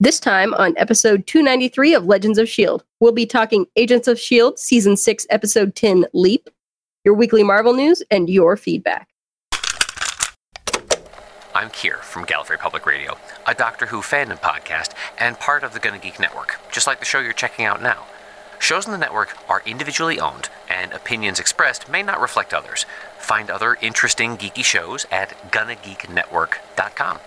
This time on episode 293 of Legends of S.H.I.E.L.D., we'll be talking Agents of S.H.I.E.L.D., Season 6, Episode 10, Leap, your weekly Marvel news, and your feedback. I'm Kier from Gallifrey Public Radio, a Doctor Who fandom podcast and part of the Gonna Geek Network, just like the show you're checking out now. Shows in the network are individually owned, and opinions expressed may not reflect others. Find other interesting geeky shows at GonnaGeekNetwork.com.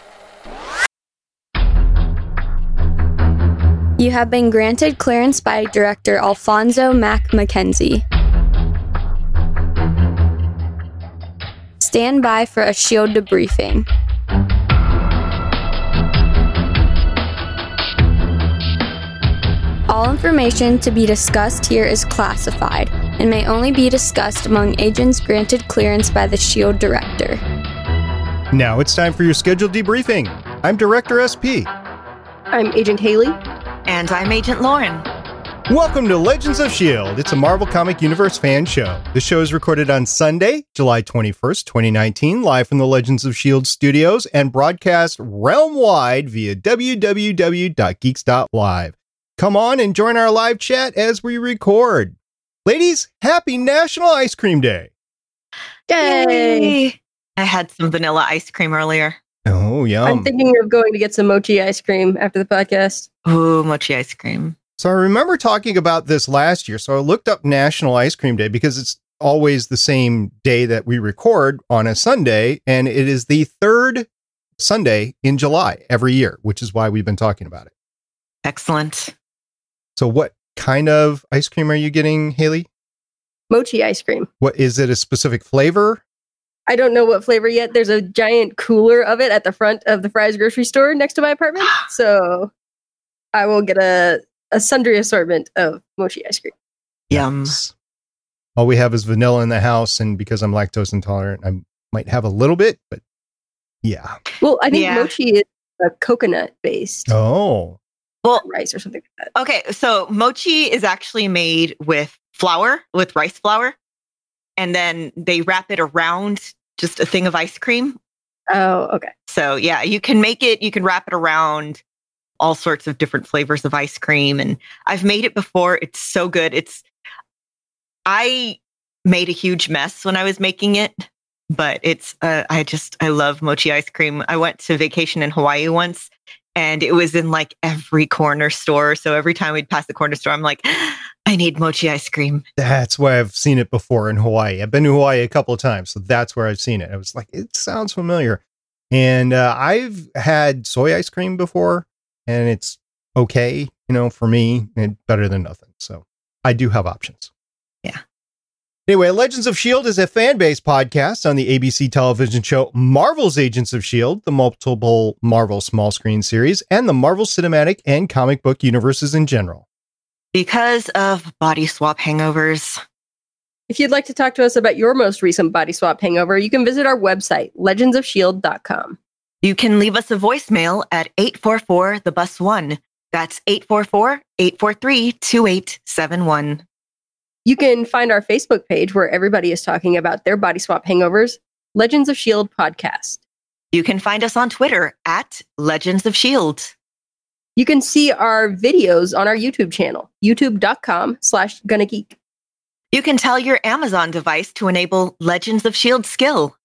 You have been granted clearance by director Alphonso Mack Mackenzie. Stand by for a shield debriefing. All information to be discussed here is classified and may only be discussed among agents granted clearance by the SHIELD director. Now it's time for your scheduled debriefing. I'm Director SP. I'm Agent Haley. And I'm Agent Lauren. Welcome to Legends of S.H.I.E.L.D. It's a Marvel Comic Universe fan show. The show is recorded on Sunday, July 21st, 2019, live from the Legends of S.H.I.E.L.D. studios and broadcast realm wide via www.geeks.live. Come on and join our live chat as we record. Ladies, happy National Ice Cream Day. Yay! I had some vanilla ice cream earlier. Oh, yeah. I'm thinking of going to get some mochi ice cream after the podcast. Oh, mochi ice cream. So I remember talking about this last year. So I looked up National Ice Cream Day because it's always the same day that we record on a Sunday, and it is the third Sunday in July every year, which is why we've been talking about it. Excellent. So what kind of ice cream are you getting, Haley? Mochi ice cream. What is it a specific flavor? I don't know what flavor yet. There's a giant cooler of it at the front of the Fry's grocery store next to my apartment. So I will get a, a sundry assortment of mochi ice cream. Yum. All we have is vanilla in the house, and because I'm lactose intolerant, I might have a little bit, but yeah. Well, I think Yeah. mochi is a coconut based Oh, Well, rice or something like that. okay. So mochi is actually made with flour, with rice flour. And then they wrap it around just a thing of ice cream. Oh, okay. So yeah, you can make it, you can wrap it around all sorts of different flavors of ice cream. And I've made it before. It's so good. It's, I made a huge mess when I was making it, but it's, uh, I just, I love mochi ice cream. I went to vacation in Hawaii once and it was in like every corner store. So every time we'd pass the corner store, I'm like, I need mochi ice cream. that's why I've seen it before in Hawaii. I've been to Hawaii a couple of times, so that's where I've seen it. I was like, it sounds familiar. And uh, I've had soy ice cream before, and it's okay, you know, for me, and better than nothing. So I do have options. Yeah. Anyway, Legends of S.H.I.E.L.D. is a fan based podcast on the ABC television show Marvel's Agents of S.H.I.E.L.D., the multiple Marvel small screen series, and the Marvel cinematic and comic book universes in general. Because of body swap hangovers. If you'd like to talk to us about your most recent body swap hangover, you can visit our website, legendsofshield.com. You can leave us a voicemail at 844 the bus one. That's 844 843 2871. You can find our Facebook page where everybody is talking about their body swap hangovers, Legends of S.H.I.E.L.D. podcast. You can find us on Twitter at Legends of S.H.I.E.L.D. You can see our videos on our YouTube channel, youtube.com slash gonna. You can tell your Amazon device to enable Legends of S.H.I.E.L.D. skill.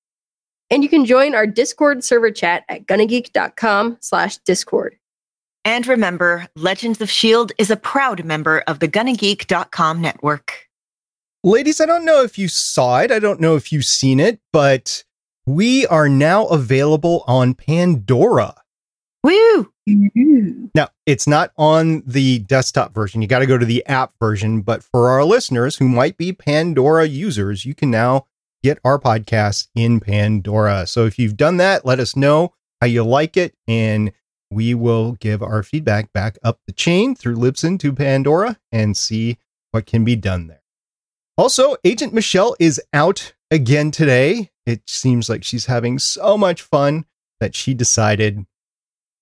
And you can join our Discord server chat at gonnageek.com slash discord. And remember, Legends of S.H.I.E.L.D. is a proud member of the GonnaGeek.com network. Ladies, I don't know if you saw it. I don't know if you've seen it, but we are now available on Pandora. Woo! Mm-hmm. Now, it's not on the desktop version. You got to go to the app version. But for our listeners who might be Pandora users, you can now get our podcast in Pandora. So if you've done that, let us know how you like it. And we will give our feedback back up the chain through Libsyn to Pandora and see what can be done there. Also, Agent Michelle is out again today. It seems like she's having so much fun that she decided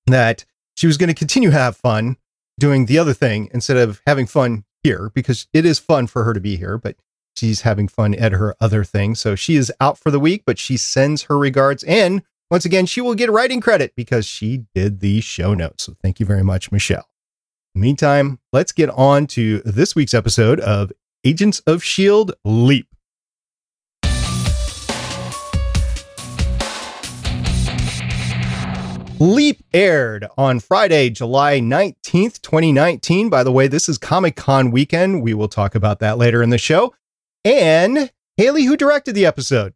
that she was going to continue to have fun doing the other thing instead of having fun here because it is fun for her to be here, but she's having fun at her other thing. So she is out for the week, but she sends her regards and once again, she will get writing credit because she did the show notes. So thank you very much, Michelle. Meantime, let's get on to this week's episode of Agents of S.H.I.E.L.D. Leap. Leap aired on Friday, July 19th, 2019. By the way, this is Comic Con weekend. We will talk about that later in the show. And Haley, who directed the episode?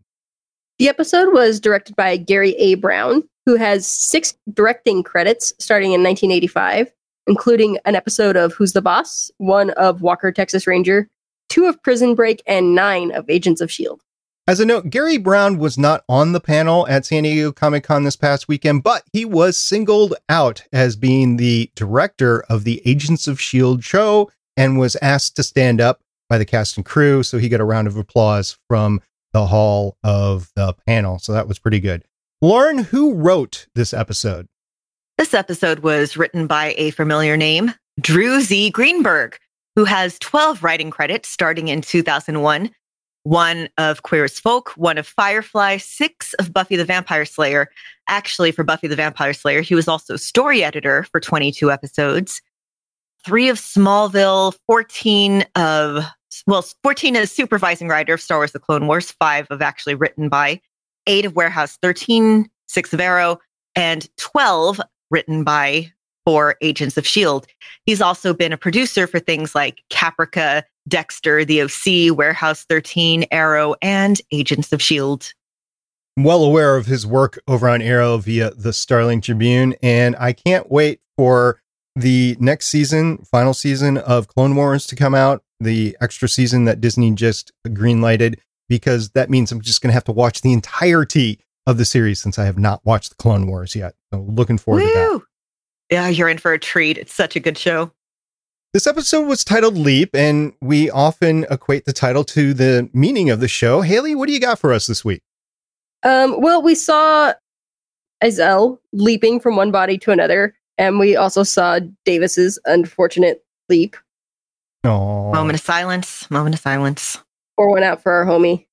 The episode was directed by Gary A. Brown, who has six directing credits starting in 1985, including an episode of Who's the Boss, one of Walker, Texas Ranger, two of Prison Break, and nine of Agents of S.H.I.E.L.D. As a note, Gary Brown was not on the panel at San Diego Comic Con this past weekend, but he was singled out as being the director of the Agents of S.H.I.E.L.D. show and was asked to stand up by the cast and crew. So he got a round of applause from the hall of the panel. So that was pretty good. Lauren, who wrote this episode? This episode was written by a familiar name, Drew Z. Greenberg, who has 12 writing credits starting in 2001 one of Queer as Folk, one of Firefly, six of Buffy the Vampire Slayer. Actually, for Buffy the Vampire Slayer, he was also story editor for 22 episodes, three of Smallville, 14 of, well, 14 as supervising writer of Star Wars The Clone Wars, five of actually written by, eight of Warehouse 13, six of Arrow, and 12 written by for Agents of S.H.I.E.L.D. He's also been a producer for things like Caprica, Dexter, The OC, Warehouse 13, Arrow, and Agents of S.H.I.E.L.D. I'm Well aware of his work over on Arrow via the Starling Tribune, and I can't wait for the next season, final season of Clone Wars to come out, the extra season that Disney just greenlighted, because that means I'm just going to have to watch the entirety of the series since I have not watched the Clone Wars yet. So looking forward Woo! to that. Yeah, you're in for a treat. It's such a good show. This episode was titled Leap, and we often equate the title to the meaning of the show. Haley, what do you got for us this week? Um, well, we saw Azel leaping from one body to another, and we also saw Davis's unfortunate leap. Oh, moment of silence. Moment of silence. Pour one out for our homie.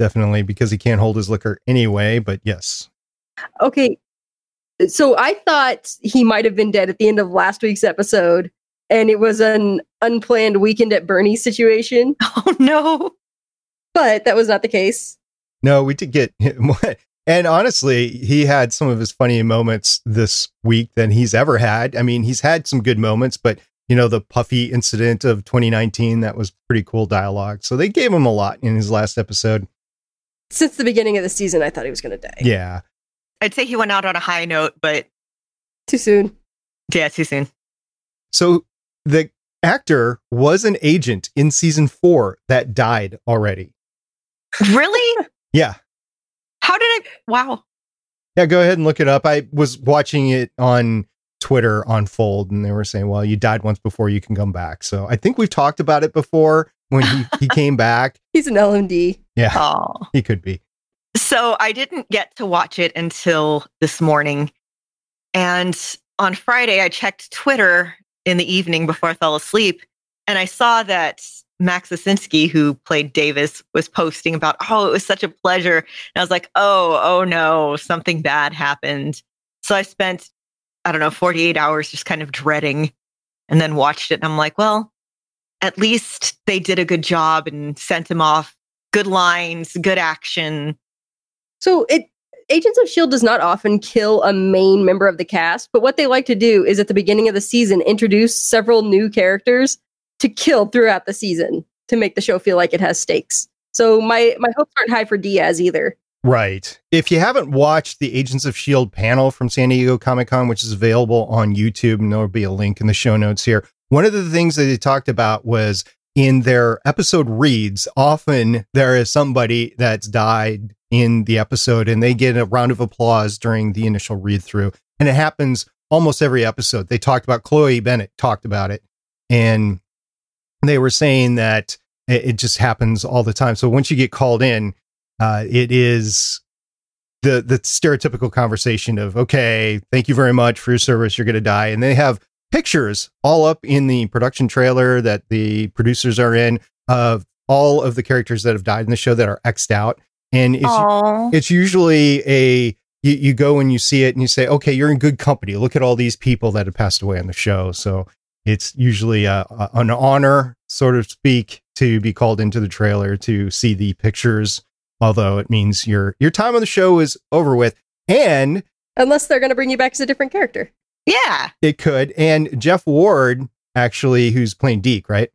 Definitely, because he can't hold his liquor anyway. But yes. Okay, so I thought he might have been dead at the end of last week's episode and it was an unplanned weekend at Bernie's situation. Oh no. But that was not the case. No, we did get him. and honestly, he had some of his funny moments this week than he's ever had. I mean, he's had some good moments, but you know, the Puffy incident of 2019, that was pretty cool dialogue. So they gave him a lot in his last episode. Since the beginning of the season, I thought he was going to die. Yeah. I'd say he went out on a high note, but too soon. Yeah, too soon. So the actor was an agent in season four that died already. Really? yeah. How did I? Wow. Yeah, go ahead and look it up. I was watching it on Twitter unfold, and they were saying, "Well, you died once before, you can come back." So I think we've talked about it before when he he came back. He's an LMD. Yeah, Aww. he could be. So I didn't get to watch it until this morning, and on Friday I checked Twitter in the evening before I fell asleep. And I saw that Max Osinski, who played Davis, was posting about, oh, it was such a pleasure. And I was like, oh, oh no, something bad happened. So I spent, I don't know, 48 hours just kind of dreading and then watched it. And I'm like, well, at least they did a good job and sent him off. Good lines, good action. So it Agents of S.H.I.E.L.D. does not often kill a main member of the cast, but what they like to do is at the beginning of the season introduce several new characters to kill throughout the season to make the show feel like it has stakes. So my my hopes aren't high for Diaz either. Right. If you haven't watched the Agents of S.H.I.E.L.D. panel from San Diego Comic Con, which is available on YouTube, and there'll be a link in the show notes here, one of the things that they talked about was in their episode reads, often there is somebody that's died in the episode and they get a round of applause during the initial read through. And it happens almost every episode. They talked about Chloe Bennet talked about it and they were saying that it, just happens all the time. So once you get called in, uh, it is the the stereotypical conversation of okay, thank you very much for your service. You're going to die, and they have pictures all up in the production trailer that the producers are in of all of the characters that have died in the show that are xed out and it's it's usually a you, you go and you see it and you say, okay, you're in good company. Look at all these people that have passed away on the show. So it's usually a, a, an honor, sort of speak, to be called into the trailer to see the pictures. Although it means your your time on the show is over with, and Unless they're going to bring you back as a different character. Yeah. it could. And Jeff Ward, actually, who's playing Deke, right?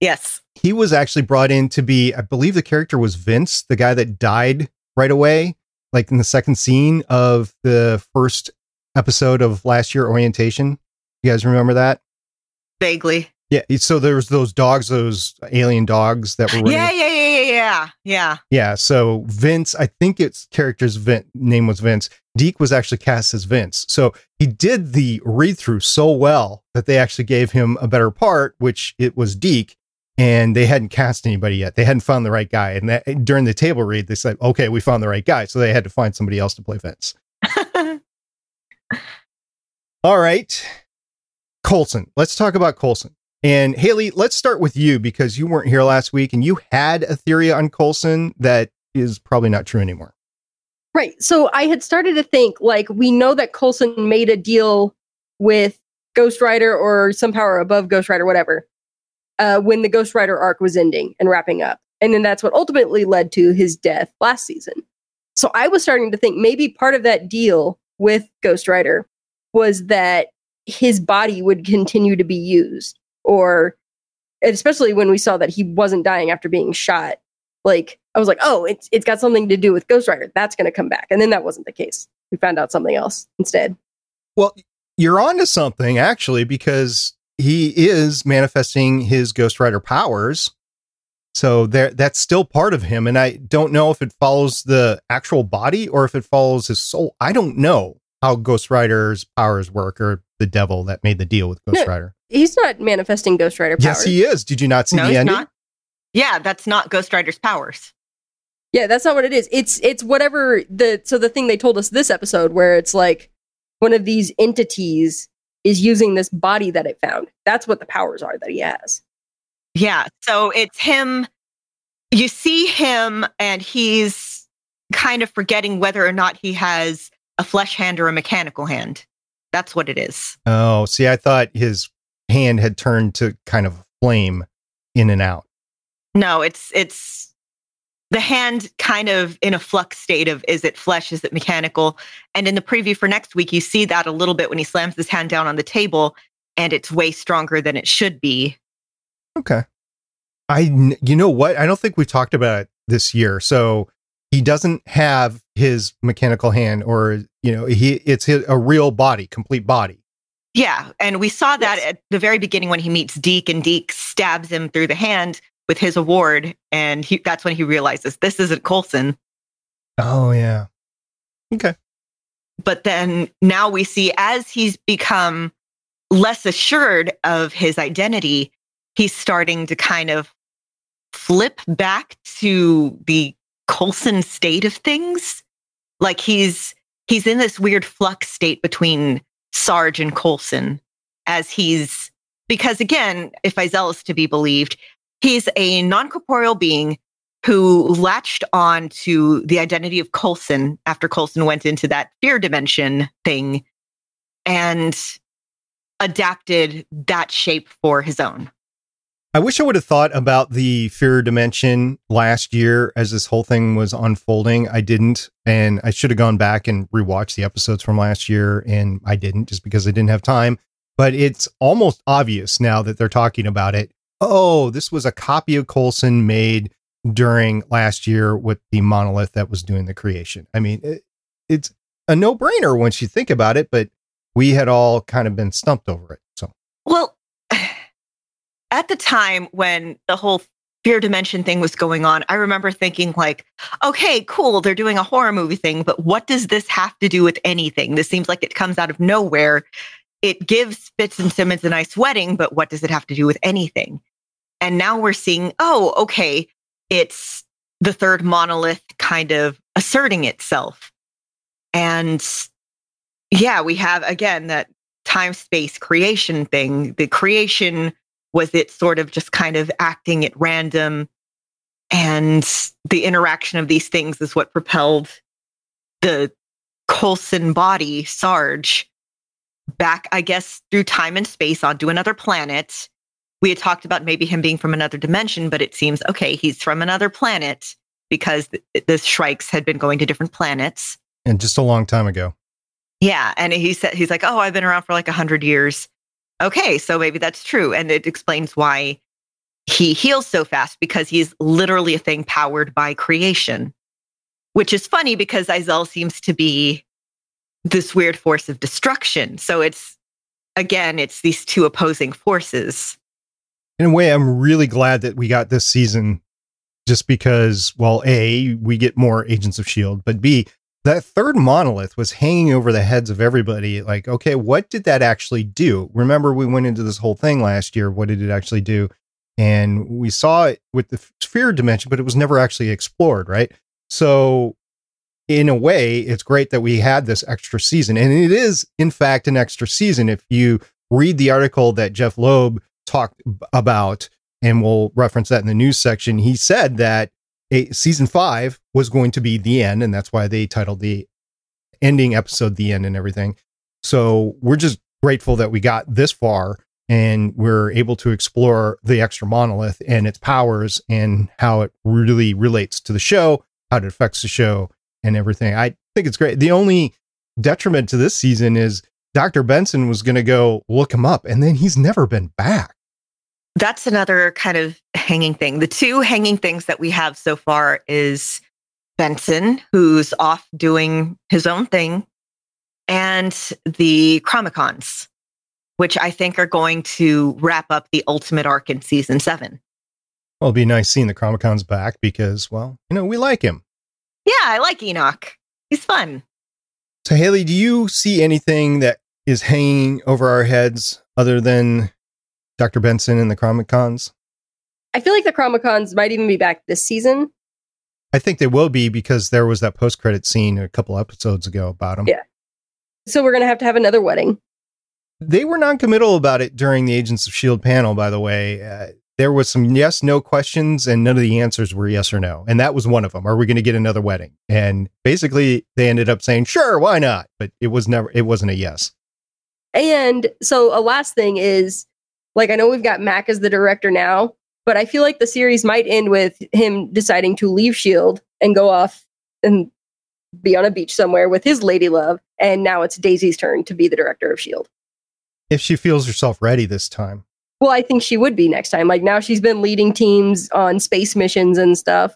Yes. He was actually brought in to be, I believe the character was Vince, the guy that died right away, like in the second scene of the first episode of last year orientation. You guys remember that? Vaguely. Yeah. So there was those dogs, those alien dogs that were running. Yeah, yeah, yeah, yeah, yeah. Yeah. Yeah. So Vince, I think its character's Vin- name was Vince. Deke was actually cast as Vince. So he did the read through so well that they actually gave him a better part, which it was Deke. And they hadn't cast anybody yet. They hadn't found the right guy. And that, during the table read, they said, okay, we found the right guy. So they had to find somebody else to play Vince. All right. Coulson. Let's talk about Coulson. And Haley, let's start with you because you weren't here last week and you had a theory on Coulson that is probably not true anymore. Right. So I had started to think like we know that Coulson made a deal with Ghost Rider or some power above Ghost Rider, whatever, uh, when the Ghost Rider arc was ending and wrapping up. And then that's what ultimately led to his death last season. So I was starting to think maybe part of that deal with Ghost Rider was that his body would continue to be used, or especially when we saw that he wasn't dying after being shot. Like I was like, oh, it's it's got something to do with Ghost Rider. That's going to come back, and then that wasn't the case. We found out something else instead. Well, you're onto something actually because he is manifesting his Ghost Rider powers. So there that's still part of him and I don't know if it follows the actual body or if it follows his soul. I don't know how Ghost Rider's powers work or the devil that made the deal with Ghost No, Rider. He's not manifesting Ghost Rider powers. Yes, he is. Did you not see no, the he's ending? not. Yeah, that's not Ghost Rider's powers. Yeah, that's not what it is. It's it's whatever the so the thing they told us this episode where it's like one of these entities is using this body that it found. That's what the powers are that he has. Yeah. So it's him. You see him, and he's kind of forgetting whether or not he has a flesh hand or a mechanical hand. That's what it is. Oh, see, I thought his hand had turned to kind of flame in and out. No, it's it's the hand kind of in a flux state of is it flesh, is it mechanical? And in the preview for next week, you see that a little bit when he slams his hand down on the table, and it's way stronger than it should be. Okay. i you know what? I don't think we talked about it this year. So he doesn't have his mechanical hand, or you know, he it's his, a real body, complete body. Yeah, and we saw that Yes. at the very beginning when he meets Deke, and Deke stabs him through the hand with his award, and he, that's when he realizes this isn't Coulson. Oh yeah. Okay. But then now we see as he's become less assured of his identity, he's starting to kind of flip back to the Coulson state of things. Like he's he's in this weird flux state between Sarge and Coulson as he's because again, if Izel is to be believed, he's a non-corporeal being who latched on to the identity of Coulson after Coulson went into that fear dimension thing and adapted that shape for his own. I wish I would have thought about the fear dimension last year as this whole thing was unfolding. I didn't, and I should have gone back and rewatched the episodes from last year, and I didn't just because I didn't have time. But it's almost obvious now that they're talking about it. Oh, this was a copy of Coulson made during last year with the monolith that was doing the creation. I mean, it, it's a no brainer once you think about it, but we had all kind of been stumped over it. So, Well, at the time when the whole fear dimension thing was going on, I remember thinking like, okay, cool, they're doing a horror movie thing, but what does this have to do with anything? This seems like it comes out of nowhere. It gives Fitz and Simmons a nice wedding, but what does it have to do with anything? And now we're seeing, oh, okay, it's the third monolith kind of asserting itself. And yeah, we have again that time space creation thing. The creation was it sort of just kind of acting at random. And the interaction of these things is what propelled the Coulson body, Sarge, back, I guess, through time and space onto another planet. We had talked about maybe him being from another dimension, but it seems okay, he's from another planet because th- the Shrikes had been going to different planets. And just a long time ago. Yeah. And he said, he's like, oh, I've been around for like a hundred years. Okay. So maybe that's true. And it explains why he heals so fast because he's literally a thing powered by creation, which is funny because Izel seems to be this weird force of destruction. So it's, again, it's these two opposing forces. In a way, I'm really glad that we got this season just because, well, A, we get more Agents of S.H.I.E.L.D., but B, that third monolith was hanging over the heads of everybody. Like, okay, what did that actually do? Remember, we went into this whole thing last year. What did it actually do? And we saw it with the fear dimension, but it was never actually explored, right? So, in a way, it's great that we had this extra season. And it is, in fact, an extra season. If you read the article that Jeph Loeb talked about, and we'll reference that in the news section, he said that a, season five was going to be the end, and that's why they titled the ending episode "The End" and everything. So we're just grateful that we got this far and we're able to explore the extra monolith and its powers and how it really relates to the show, how it affects the show, and everything. I think it's great. The only detriment to this season is Dr. Benson was going to go look him up, and then he's never been back that's another kind of hanging thing. The two hanging things that we have so far is Benson, who's off doing his own thing, and the Chronicoms, which I think are going to wrap up the ultimate arc in season seven. Well, it'll be nice seeing the Chronicoms back because, well, you know, we like him. Yeah, I like Enoch. He's fun. So, Haley, do you see anything that is hanging over our heads other than Dr. Benson and the Comic Chronicoms? I feel like the Comic Chronicoms might even be back this season. I think they will be because there was that post credit scene a couple episodes ago about them. Yeah. So we're going to have to have another wedding. They were non committal about it during the Agents of S.H.I.E.L.D. panel, by the way. Uh, there was some yes, no questions, and none of the answers were yes or no. And that was one of them. Are we going to get another wedding? And basically, they ended up saying, sure, why not? But it was never, it wasn't a yes. And so, a last thing is like I know we've got Mac as the director now, but I feel like the series might end with him deciding to leave Shield and go off and be on a beach somewhere with his lady love. And now it's Daisy's turn to be the director of Shield. If she feels herself ready this time. Well, I think she would be next time. Like now she's been leading teams on space missions and stuff.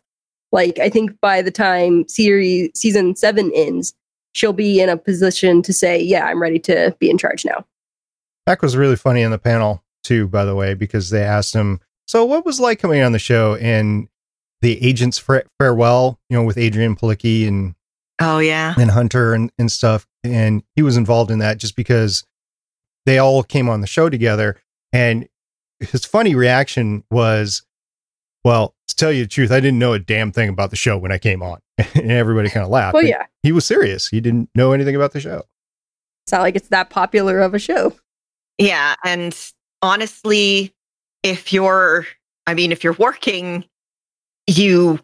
Like I think by the time series season 7 ends, she'll be in a position to say, "Yeah, I'm ready to be in charge now." Mac was really funny in the panel too, by the way, because they asked him, "So, what was like coming on the show?" And the agents farewell, you know, with Adrianne Palicki and oh yeah, and Hunter and and stuff, and he was involved in that just because they all came on the show together, and his funny reaction was, "Well, to tell you the truth, I didn't know a damn thing about the show when I came on," and everybody kind of laughed. Well, yeah, he was serious. He didn't know anything about the show. It's not like it's that popular of a show. Yeah, and honestly, if you're, I mean, if you're working, you,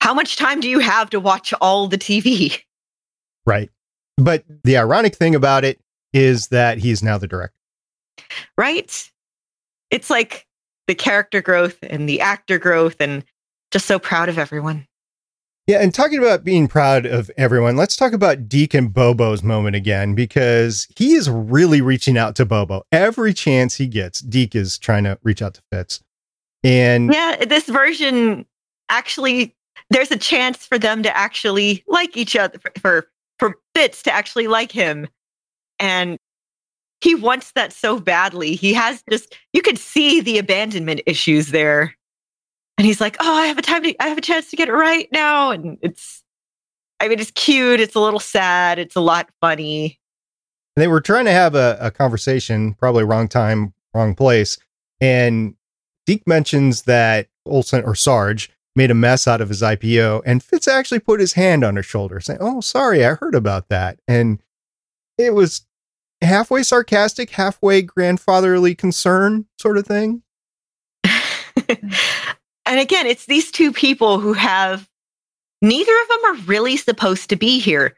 how much time do you have to watch all the TV? Right. But the ironic thing about it is that he's now the director. Right. It's like the character growth and the actor growth, and just so proud of everyone. Yeah, and talking about being proud of everyone, let's talk about and Bobo's moment again because he is really reaching out to Bobo. Every chance he gets, Deke is trying to reach out to Fitz. And yeah, this version actually there's a chance for them to actually like each other for for Fitz to actually like him. And he wants that so badly. He has just you could see the abandonment issues there and he's like, "Oh, I have a time to, I have a chance to get it right now." And it's, I mean, it's cute. It's a little sad. It's a lot funny. They were trying to have a, a conversation, probably wrong time, wrong place. And Deke mentions that Coulson or Sarge made a mess out of his IPO, and Fitz actually put his hand on her shoulder, saying, "Oh, sorry, I heard about that." And it was halfway sarcastic, halfway grandfatherly concern, sort of thing. and again, it's these two people who have neither of them are really supposed to be here.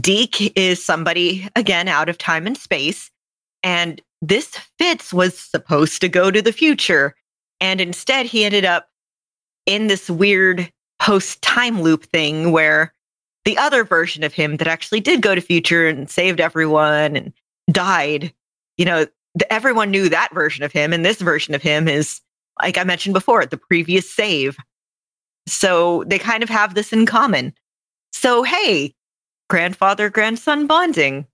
Deke is somebody, again, out of time and space. And this Fitz was supposed to go to the future. And instead, he ended up in this weird post time loop thing where the other version of him that actually did go to future and saved everyone and died, you know, everyone knew that version of him. And this version of him is, like I mentioned before, the previous save. So they kind of have this in common. So, hey, grandfather grandson bonding.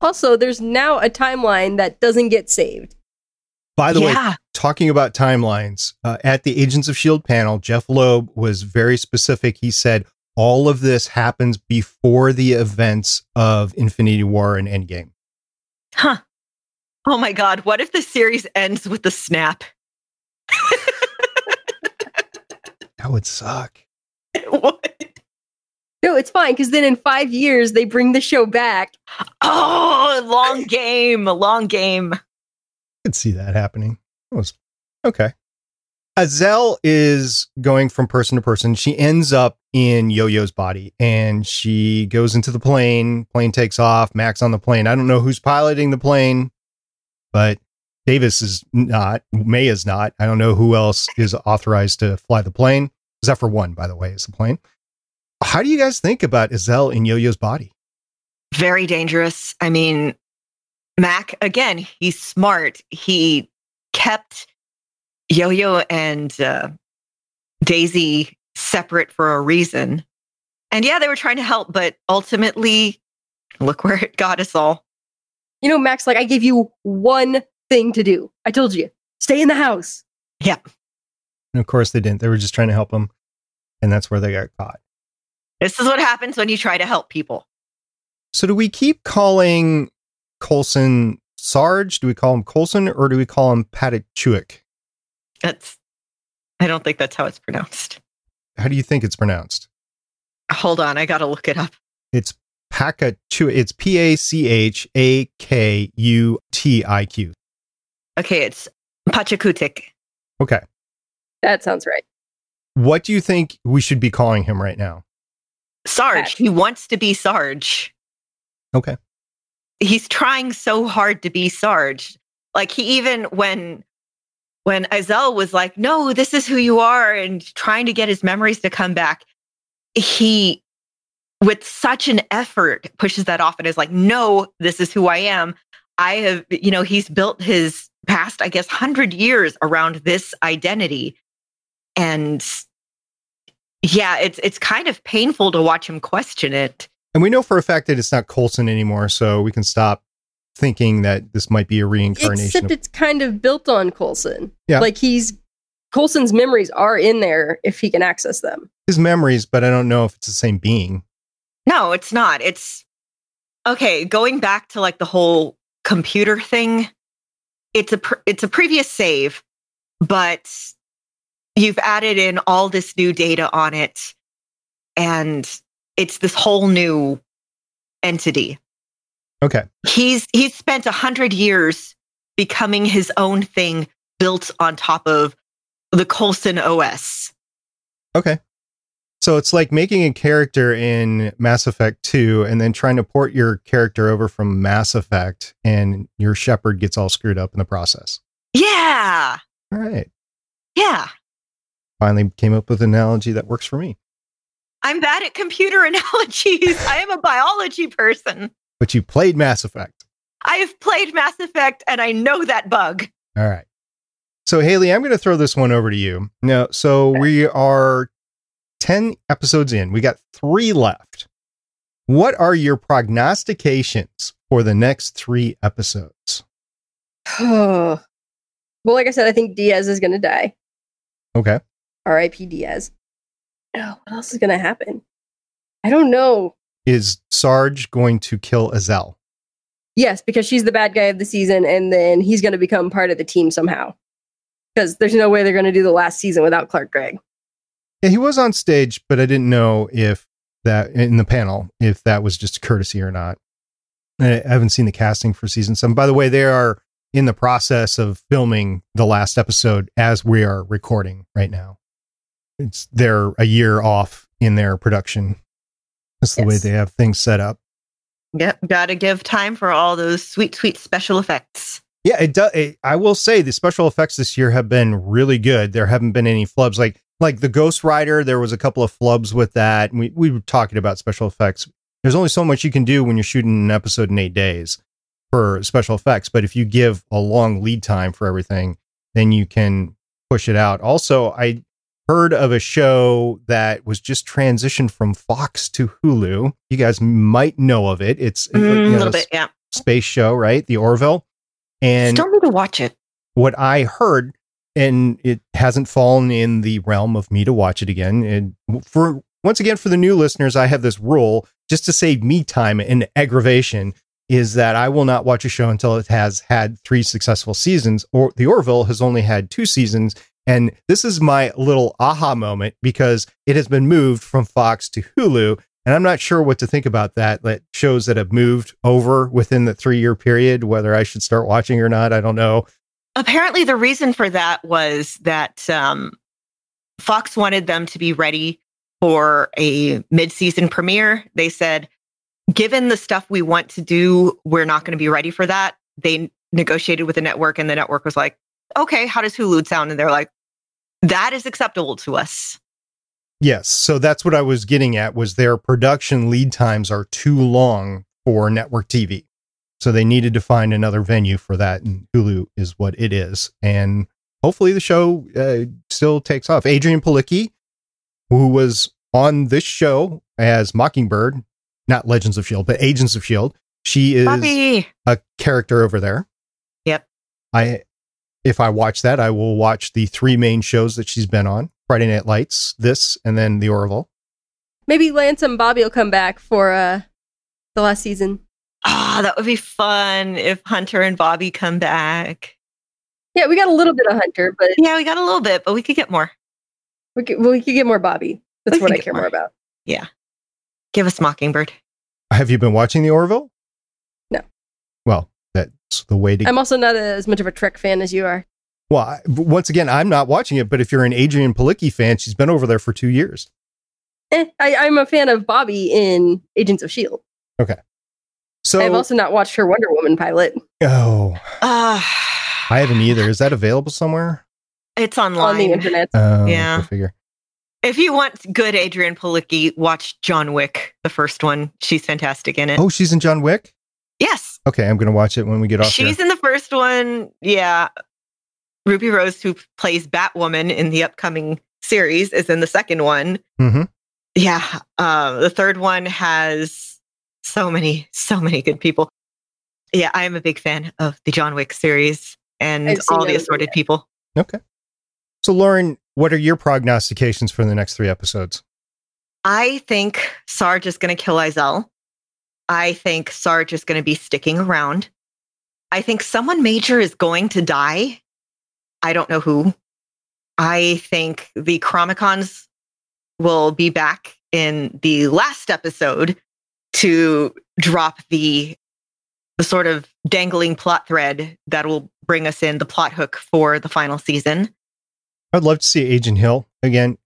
Also, there's now a timeline that doesn't get saved. By the Yeah. way, talking about timelines, uh, at the Agents of S.H.I.E.L.D. panel, Jeph Loeb was very specific. He said all of this happens before the events of Infinity War and Endgame. Huh. Oh my God. What if the series ends with the snap? That would suck. what? No, it's fine because then in five years they bring the show back. Oh, long game, a long game. I could see that happening. That was okay. Azelle is going from person to person. She ends up in Yo-Yo's body and she goes into the plane. Plane takes off. Max on the plane. I don't know who's piloting the plane, but Davis is not. May is not. I don't know who else is authorized to fly the plane. Zephyr One, by the way, is the plane. How do you guys think about Azel in Yo-Yo's body? Very dangerous. I mean, Mac, again, he's smart. He kept Yo Yo and uh, Daisy separate for a reason. And yeah, they were trying to help, but ultimately, look where it got us all. You know, Max, like I gave you one thing to do. I told you, stay in the house. Yeah. And of course, they didn't. They were just trying to help him, and that's where they got caught. This is what happens when you try to help people. So do we keep calling Coulson Sarge? Do we call him Coulson or do we call him Patachuik? That's, I don't think that's how it's pronounced. How do you think it's pronounced? Hold on, I got to look it up. It's Pakachuik. It's P A C H A K U T I Q. Okay, it's Pachakutiq. Okay. That sounds right. What do you think we should be calling him right now? Sarge. Pat. He wants to be Sarge. Okay. he's trying so hard to be Sarge. Like he even when when Azel was like, "No, this is who you are," and trying to get his memories to come back, he, with such an effort, pushes that off and is like, "No, this is who I am." I have, you know, he's built his past, I guess, hundred years around this identity, and yeah, it's it's kind of painful to watch him question it. And we know for a fact that it's not Coulson anymore, so we can stop thinking that this might be a reincarnation. Except of- it's kind of built on Coulson. Yeah. Like he's Coulson's memories are in there if he can access them. his memories, but I don't know if it's the same being. No, it's not. It's okay. Going back to like the whole computer thing, it's a pr- it's a previous save, but you've added in all this new data on it, and it's this whole new entity. Okay. He's he's spent a hundred years becoming his own thing built on top of the Coulson OS. Okay. So it's like making a character in Mass Effect 2 and then trying to port your character over from Mass Effect and your Shepard gets all screwed up in the process. Yeah, All right. yeah. Finally came up with an analogy that works for me. I'm bad at computer analogies. I am a biology person. But you played Mass Effect. I have played Mass Effect and I know that bug. All right. So Haley, I'm going to throw this one over to you. Now, so we are 10 episodes in. We got 3 left. What are your prognostications for the next 3 episodes? well, like I said, I think Diaz is going to die. Okay. R.I.P. Diaz. Oh, what else is going to happen? I don't know. Is Sarge going to kill Azelle? Yes, because she's the bad guy of the season, and then he's going to become part of the team somehow. Because there's no way they're going to do the last season without Clark Gregg. Yeah, he was on stage, but I didn't know if that in the panel if that was just courtesy or not. I haven't seen the casting for season seven. By the way, they are in the process of filming the last episode as we are recording right now. It's they're a year off in their production. That's the way they have things set up. Yep, gotta give time for all those sweet, sweet special effects. Yeah, it does. I will say the special effects this year have been really good. There haven't been any flubs like like the Ghost Rider. There was a couple of flubs with that. We we were talking about special effects. There's only so much you can do when you're shooting an episode in eight days for special effects. But if you give a long lead time for everything, then you can push it out. Also, I heard of a show that was just transitioned from Fox to Hulu. You guys might know of it. It's Mm, you a little bit, yeah. space show, right? The Orville. And Still need to watch it. what I heard, and it hasn't fallen in the realm of me to watch it again. And for once again, for the new listeners, I have this rule just to save me time and aggravation is that I will not watch a show until it has had three successful seasons, or the Orville has only had two seasons. And this is my little aha moment because it has been moved from Fox to Hulu. And I'm not sure what to think about that. That shows that have moved over within the three year period, whether I should start watching or not. I don't know. Apparently, the reason for that was that um, Fox wanted them to be ready for a mid-season premiere. They said, given the stuff we want to do, we're not going to be ready for that. They negotiated with the network, and the network was like, okay, how does Hulu sound? And they're like, that is acceptable to us. Yes, so that's what I was getting at was their production lead times are too long for network TV. So they needed to find another venue for that and Hulu is what it is. And hopefully the show uh, still takes off. Adrianne Palicki, who was on this show as Mockingbird, not Legends of Shield, but Agents of Shield, she is Bobby. a character over there. Yep. I if I watch that, I will watch the three main shows that she's been on. Friday Night Lights, this, and then the Orville. Maybe Lance and Bobby will come back for uh the last season. Ah, that would be fun if Hunter and Bobby come back. Yeah, we got a little bit of Hunter, but Yeah, we got a little bit, but we could get more. we could, we could get more Bobby. That's We what I care more more. about. Yeah, give us Mockingbird. Have you been watching the Orville? No. Well, that's the way to. I'm also not as much of a Trek fan as you are. well, I, once again, I'm not watching it, but if you're an Adrianne Palicki fan, she's been over there for two years. Eh, I, I'm a fan of Bobby in Agents of Shield. So, I've also not watched her Wonder Woman pilot oh, Ah, I haven't either. Is that available somewhere? it's online on the internet. Oh, Yeah. Figure. If you want good Adrianne Palicki, watch John Wick, the first one. She's fantastic in it. Oh, she's in John Wick. yes, Okay, I'm going to watch it when we get off. she's here. in the first one. Yeah, Ruby Rose, who plays Batwoman in the upcoming series, is in the second one. Mhm. Yeah, uh, the third one has so many, so many good people. Yeah, I am a big fan of the John Wick series and all the assorted yeah. people. Okay. So, Lauren, what are your prognostications for the next three episodes? I think Sarge is going to kill Izel. I think Sarge is going to be sticking around. I think someone major is going to die. I don't know who. I think the Chronicoms will be back in the last episode to drop the the sort of dangling plot thread that will bring us in the plot hook for the final season. I'd love to see Agent Hill again.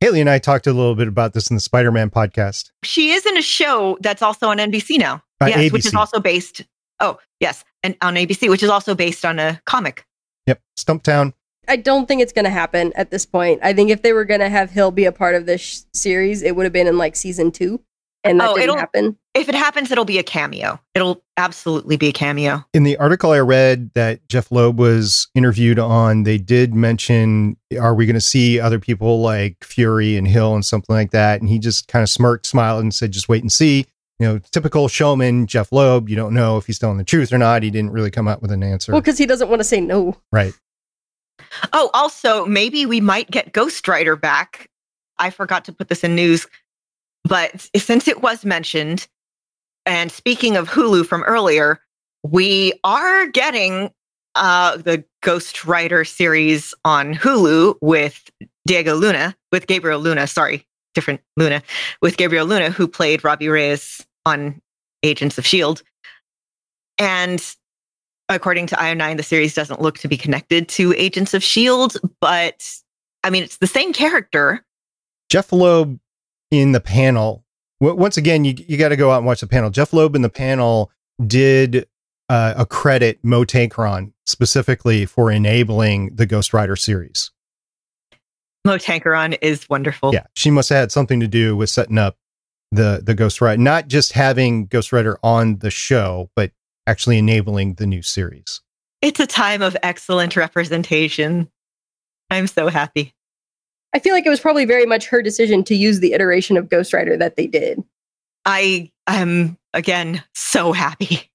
Haley and I talked a little bit about this in the Spider Man podcast. She is in a show that's also on NBC now. Uh, yes, which is also based. Oh, yes, and on ABC, which is also based on a comic. Yep, Stumptown. I don't think it's going to happen at this point. I think if they were going to have Hill be a part of this sh- series, it would have been in like season two, and that Oh, didn't it'll- happen. If it happens, it'll be a cameo. It'll absolutely be a cameo. In the article I read that Jeph Loeb was interviewed on, they did mention, are we going to see other people like Fury and Hill and something like that? And he just kind of smirked, smiled, and said, just wait and see. You know, typical showman, Jeph Loeb. You don't know if he's telling the truth or not. He didn't really come out with an answer. Well, because he doesn't want to say no. right. Oh, also, maybe we might get Ghost Rider back. I forgot to put this in news, but since it was mentioned, and speaking of Hulu from earlier, we are getting uh, the Ghost Rider series on Hulu with Diego Luna, with Gabriel Luna, sorry, different Luna, with Gabriel Luna, who played Robbie Reyes on Agents of S.H.I.E.L.D. And according to IO9, the series doesn't look to be connected to Agents of S.H.I.E.L.D., but I mean, it's the same character. Jeph Loeb in the panel once again, you you got to go out and watch the panel. Jeph Loeb in the panel did uh, a credit Mo Tancharoen specifically for enabling the Ghost Rider series. Mo Tancharoen is wonderful. Yeah, she must have had something to do with setting up the the Ghost Rider, not just having Ghost Rider on the show, but actually enabling the new series. It's a time of excellent representation. I'm so happy. I feel like it was probably very much her decision to use the iteration of Ghost Rider that they did. I am again so happy.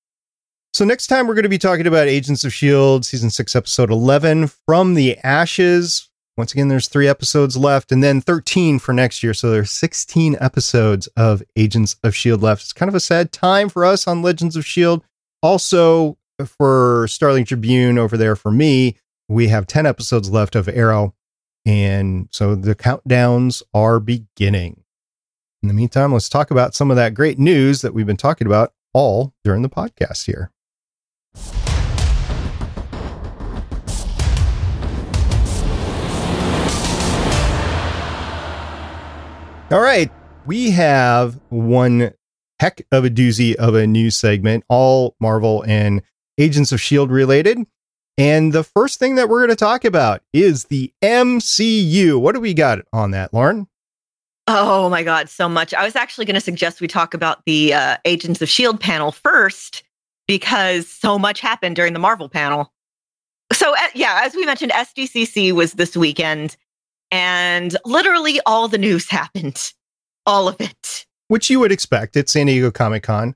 So next time we're going to be talking about Agents of Shield season 6 episode 11 from the ashes. Once again there's 3 episodes left and then 13 for next year. So there's 16 episodes of Agents of Shield left. It's kind of a sad time for us on Legends of Shield. Also for Starling Tribune over there for me, we have 10 episodes left of Arrow and so the countdowns are beginning. In the meantime, let's talk about some of that great news that we've been talking about all during the podcast here. All right. We have one heck of a doozy of a news segment, all Marvel and Agents of S.H.I.E.L.D. related. And the first thing that we're going to talk about is the MCU. What do we got on that, Lauren? Oh my God, so much. I was actually going to suggest we talk about the uh, Agents of S.H.I.E.L.D. panel first because so much happened during the Marvel panel. So, uh, yeah, as we mentioned, SDCC was this weekend and literally all the news happened. All of it. Which you would expect at San Diego Comic Con.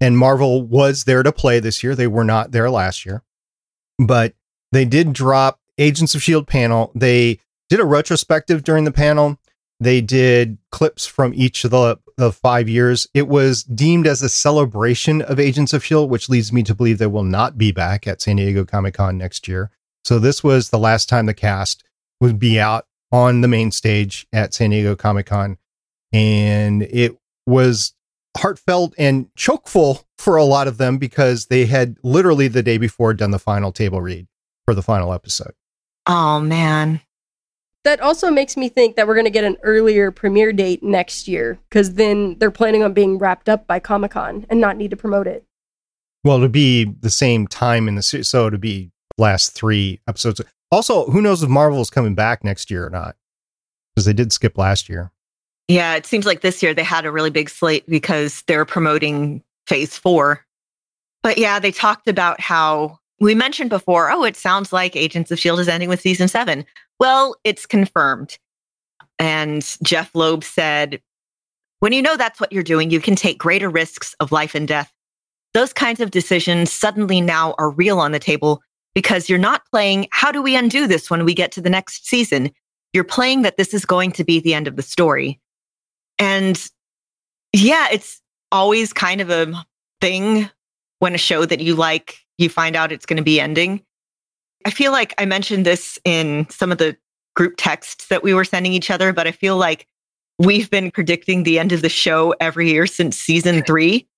And Marvel was there to play this year. They were not there last year. But they did drop Agents of S.H.I.E.L.D. panel. They did a retrospective during the panel. They did clips from each of the, the five years. It was deemed as a celebration of Agents of S.H.I.E.L.D., which leads me to believe they will not be back at San Diego Comic Con next year. So this was the last time the cast would be out on the main stage at San Diego Comic Con. And it was heartfelt and chokeful for a lot of them because they had literally the day before done the final table read for the final episode. Oh, man. That also makes me think that we're going to get an earlier premiere date next year because then they're planning on being wrapped up by Comic Con and not need to promote it. Well, to be the same time in the series, so to be last three episodes. Also, who knows if Marvel is coming back next year or not? Because they did skip last year. Yeah, it seems like this year they had a really big slate because they're promoting phase four. But yeah, they talked about how we mentioned before, oh, it sounds like Agents of S.H.I.E.L.D. is ending with season seven. Well, it's confirmed. And Jeph Loeb said, when you know that's what you're doing, you can take greater risks of life and death. Those kinds of decisions suddenly now are real on the table because you're not playing, how do we undo this when we get to the next season? You're playing that this is going to be the end of the story. And yeah, it's always kind of a thing when a show that you like, you find out it's going to be ending. I feel like I mentioned this in some of the group texts that we were sending each other, but I feel like we've been predicting the end of the show every year since season three.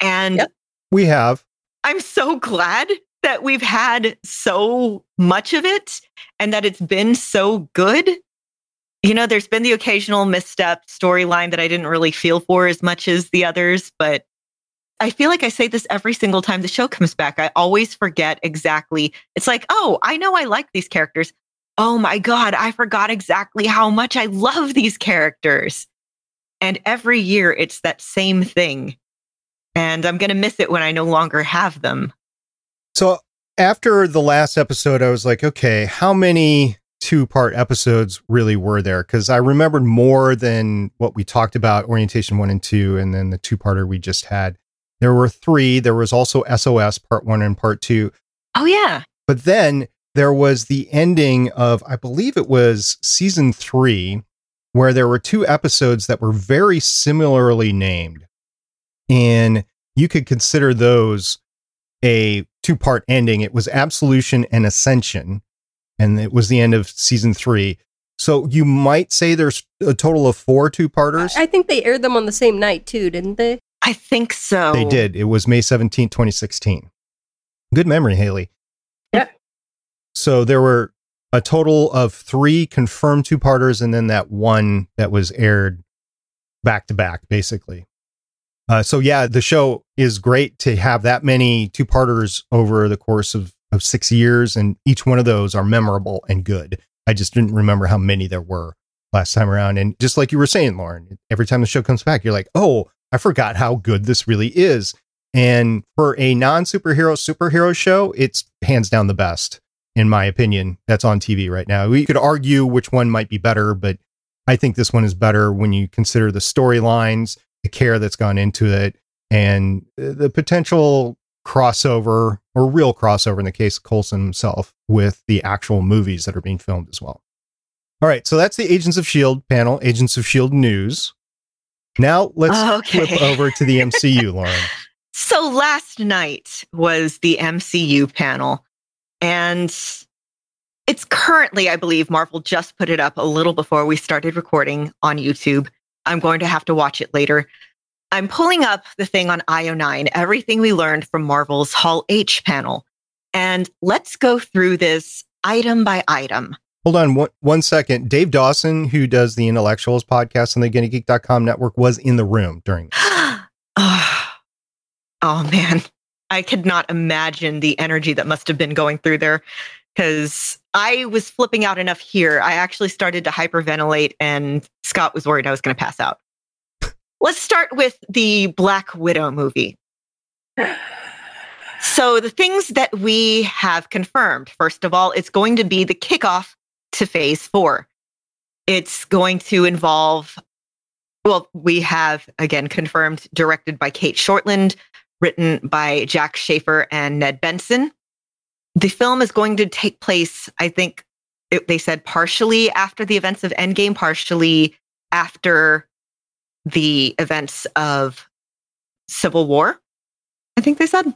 And Yep. We have. I'm so glad that we've had so much of it and that it's been so good. You know, there's been the occasional misstep storyline that I didn't really feel for as much as the others, but I feel like I say this every single time the show comes back. I always forget exactly. It's like, oh, I know I like these characters. Oh my God, I forgot exactly how much I love these characters. And every year it's that same thing. And I'm going to miss it when I no longer have them. So after the last episode, I was like, okay, how many two part episodes really were there? Because I remembered more than what we talked about orientation one and two, and then the two parter we just had. There were three. There was also SOS part one and part two. Oh, yeah. But then there was the ending of, I believe it was season three, where there were two episodes that were very similarly named. And you could consider those a two part ending. It was Absolution and Ascension. And it was the end of season three. So you might say there's a total of four two parters. I think they aired them on the same night too, didn't they? I think so. They did. It was May 17th, 2016. Good memory, Haley. Yeah. So there were a total of three confirmed two parters and then that one that was aired back to back, basically. Uh, so yeah, the show is great to have that many two parters over the course of, of six years, and each one of those are memorable and good. I just didn't remember how many there were last time around. And just like you were saying, Lauren, every time the show comes back, you're like, oh, I forgot how good this really is. And for a non superhero superhero show, it's hands down the best, in my opinion, that's on TV right now. We could argue which one might be better, but I think this one is better when you consider the storylines, the care that's gone into it, and the potential crossover or real crossover in the case of Coulson himself with the actual movies that are being filmed as well. All right, so that's the Agents of S.H.I.E.L.D. panel, Agents of S.H.I.E.L.D. news. Now let's oh, okay. flip over to the MCU, Lauren. So last night was the MCU panel, and it's currently, I believe, Marvel just put it up a little before we started recording on YouTube. I'm going to have to watch it later. I'm pulling up the thing on IO9, everything we learned from Marvel's Hall H panel. And let's go through this item by item. Hold on one, one second. Dave Dawson, who does the Intellectuals podcast on the GonnaGeek.com network, was in the room during oh, oh, man. I could not imagine the energy that must have been going through there because I was flipping out enough here. I actually started to hyperventilate, and Scott was worried I was going to pass out. Let's start with the Black Widow movie. So, the things that we have confirmed first of all, it's going to be the kickoff to phase four. It's going to involve, well, we have again confirmed directed by Cate Shortland, written by Jac Schaeffer and Ned Benson the film is going to take place, I think it, they said partially after the events of Endgame, partially after the events of Civil War. I think they said.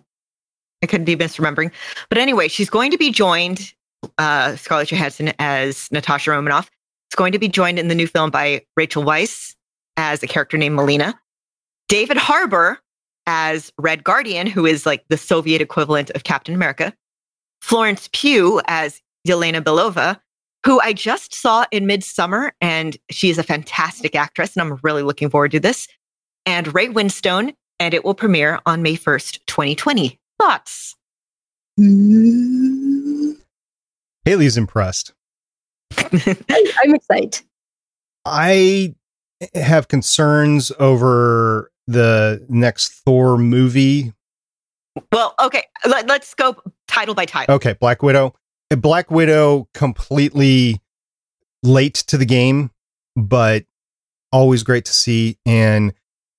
I couldn't be misremembering. But anyway, she's going to be joined, uh, Scarlett Johansson as Natasha Romanoff. It's going to be joined in the new film by Rachel Weisz as a character named Melina. David Harbour as Red Guardian, who is like the Soviet equivalent of Captain America. Florence Pugh as Yelena Belova, who I just saw in Midsummer, and she is a fantastic actress, and I'm really looking forward to this. And Ray Winstone, and it will premiere on May 1st, 2020. Thoughts? Mm-hmm. Haley's impressed. I'm excited. I have concerns over the next Thor movie well, okay, Let, us go title by title. Okay, Black Widow. Black Widow completely late to the game, but always great to see. And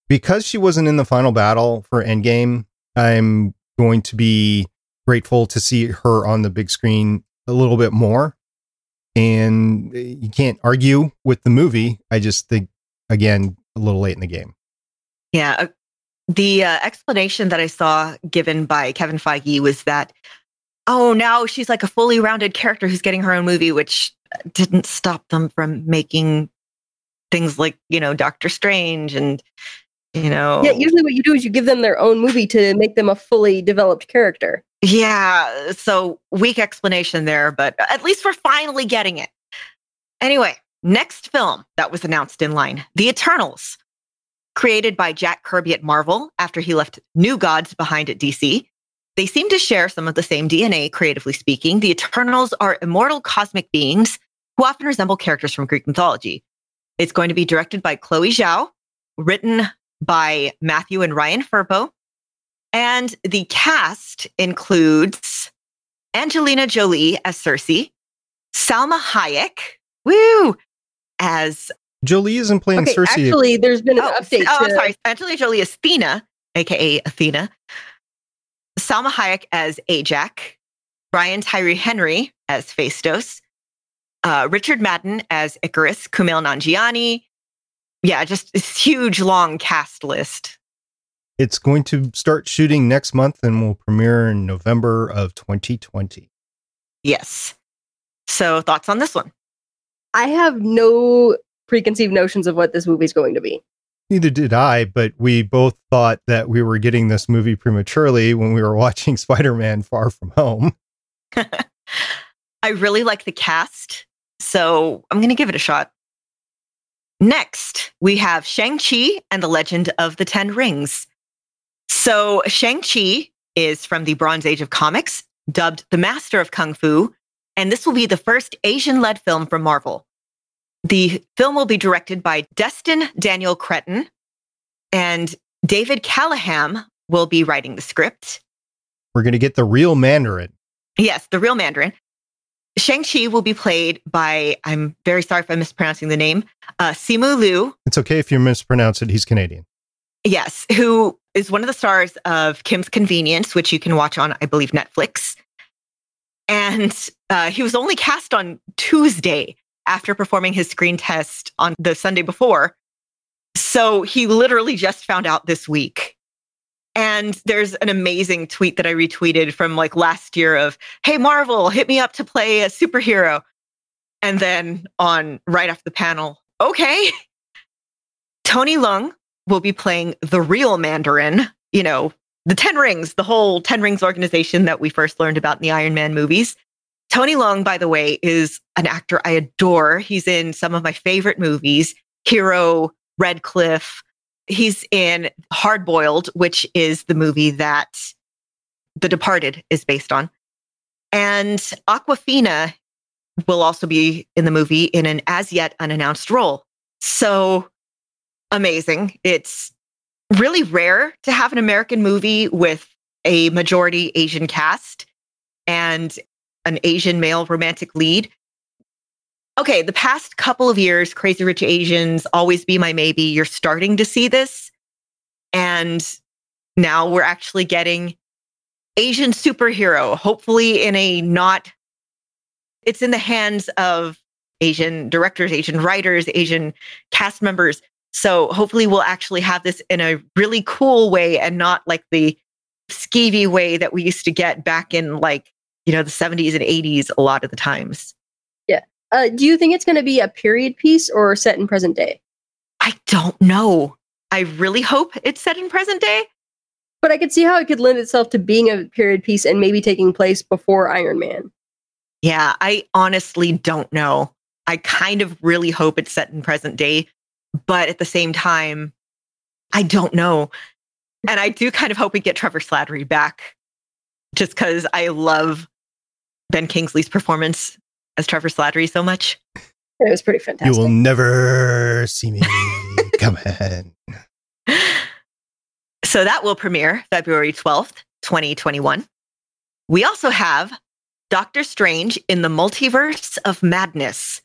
because she wasn't in the final battle for Endgame, I'm going to be grateful to see her on the big screen a little bit more. And you can't argue with the movie. I just think, again, a little late in the game. Yeah, the uh, explanation that I saw given by Kevin Feige was that, oh, now she's like a fully rounded character who's getting her own movie, which didn't stop them from making things like, you know, Doctor Strange and, you know. Yeah, usually what you do is you give them their own movie to make them a fully developed character. Yeah, so weak explanation there, but at least we're finally getting it. Anyway, next film that was announced in line The Eternals created by Jack Kirby at Marvel after he left New Gods behind at DC. They seem to share some of the same DNA, creatively speaking. The Eternals are immortal cosmic beings who often resemble characters from Greek mythology. It's going to be directed by Chloe Zhao, written by Matthew and Ryan Firpo. And the cast includes Angelina Jolie as Sersi, Salma Hayek, woo, as Jolie isn't playing okay, Sersi. Actually, there's been an oh, update. Oh, to- I'm sorry. Angelina Jolie is Thena, aka Athena. Salma Hayek as Ajak. Brian Tyree Henry as Phastos. Uh, Richard Madden as Ikaris, Kumail Nanjiani. Yeah, just this huge, long cast list. It's going to start shooting next month and will premiere in November of 2020. Yes. So, thoughts on this one? I have no preconceived notions of what this movie's going to be. Neither did I, but we both thought that we were getting this movie prematurely when we were watching Spider Man Far From Home. I really like the cast, so I'm going to give it a shot. Next, we have Shang-Chi and the Legend of the Ten Rings. So, Shang-Chi is from the Bronze Age of comics, dubbed the Master of Kung Fu, and this will be the first Asian led film from Marvel. The film will be directed by Destin Daniel Cretton, and David Callaham will be writing the script. We're going to get the real Mandarin. Yes, the real Mandarin. Shang-Chi will be played by, I'm very sorry if I'm mispronouncing the name, uh, Simu Liu. It's okay if you mispronounce it. He's Canadian. Yes, who is one of the stars of Kim's Convenience, which you can watch on, I believe, Netflix. And uh, he was only cast on Tuesday after performing his screen test on the Sunday before. So he literally just found out this week. And there's an amazing tweet that I retweeted from like last year of, Hey, Marvel, hit me up to play a superhero. And then on right after the panel, okay. Tony Leung will be playing the real Mandarin, you know, the Ten Rings, the whole Ten Rings organization that we first learned about in the Iron Man movies. Tony Leung, by the way, is an actor I adore. He's in some of my favorite movies Hero, Red Cliff. He's in Hard Boiled, which is the movie that The Departed is based on. And Awkwafina will also be in the movie in an as yet unannounced role. So amazing. It's really rare to have an American movie with a majority Asian cast and an Asian male romantic lead. Okay, the past couple of years, Crazy Rich Asians, Always Be My Maybe, you're starting to see this. And now we're actually getting Asian superhero, hopefully in a not, it's in the hands of Asian directors, Asian writers, Asian cast members. So hopefully we'll actually have this in a really cool way and not like the skeevy way that we used to get back in like, you know, the 70s and 80s a lot of the times. Yeah. Uh, do you think it's going to be a period piece or set in present day? I don't know. I really hope it's set in present day. But I could see how it could lend itself to being a period piece and maybe taking place before Iron Man. Yeah, I honestly don't know. I kind of really hope it's set in present day but at the same time, I don't know. And I do kind of hope we get Trevor Slattery back just because I love Ben Kingsley's performance as Trevor Slattery so much. It was pretty fantastic. You will never see me come coming. So that will premiere February 12th, 2021. We also have Doctor Strange in the Multiverse of Madness,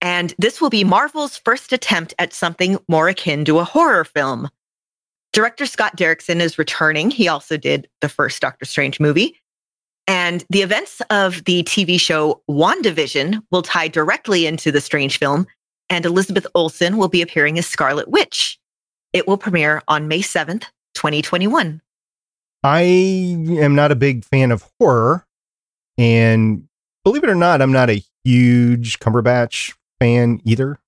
and this will be Marvel's first attempt at something more akin to a horror film. Director Scott Derrickson is returning. He also did the first Doctor Strange movie. And the events of the TV show WandaVision will tie directly into the Strange film, and Elizabeth Olsen will be appearing as Scarlet Witch. It will premiere on May 7th, 2021. I am not a big fan of horror. And believe it or not, I'm not a huge Cumberbatch fan either,